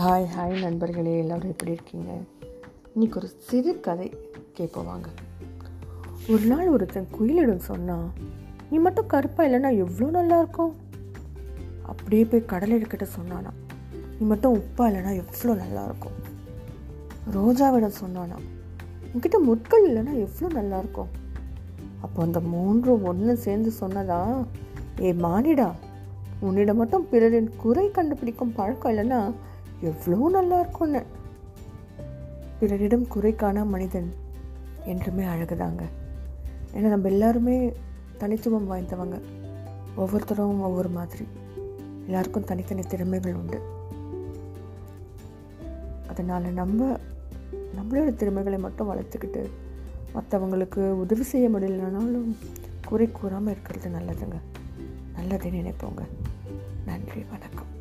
Hi hi நண்பர்களே எல்லோரும் எப்படி இருக்கீங்க? இன்னைக்கு ஒரு சிறு கதை கேட்போம் வாங்க. ஒரு நாள் ஒருத்தன் குயிலிடம் சொன்னால் நீ மட்டும் கருப்பாக இல்லைன்னா எவ்வளோ நல்லா இருக்கும்? அப்படியே போய் கடலிடக்கிட்ட சொன்னானா நீ மட்டும் உப்பா இல்லைன்னா எவ்வளோ நல்லா இருக்கும்? ரோஜாவிடம் சொன்னானா உங்ககிட்ட முட்கள் இல்லைன்னா எவ்வளோ நல்லா இருக்கும்? அப்போ அந்த மூன்றும் ஒன்று சேர்ந்து சொன்னதா ஏ மானிடா உன்னிடம் மட்டும் பிறரின் குறை கண்டுபிடிக்கும் பழக்கம் இல்லைன்னா எவ்வளோ நல்லா இருக்கும்னு பிறரிடம் குறை காண மனிதன் என்றுமே அழகுதாங்க. ஏன்னா நம்ம எல்லாருமே தனித்துவம் வாய்ந்தவங்க. ஒவ்வொருத்தரும் ஒவ்வொரு மாதிரி. எல்லாருக்கும் தனித்தனி திறமைகள் உண்டு. அதனால் நம்ம நம்மளோட திறமைகளை மட்டும் வளர்த்துக்கிட்டு மற்றவங்களுக்கு உதவி செய்ய முடியலனாலும் குறை கூறாமல் இருக்கிறது நல்லதுங்க. நல்லதே நினைப்போங்க. நன்றி வணக்கம்.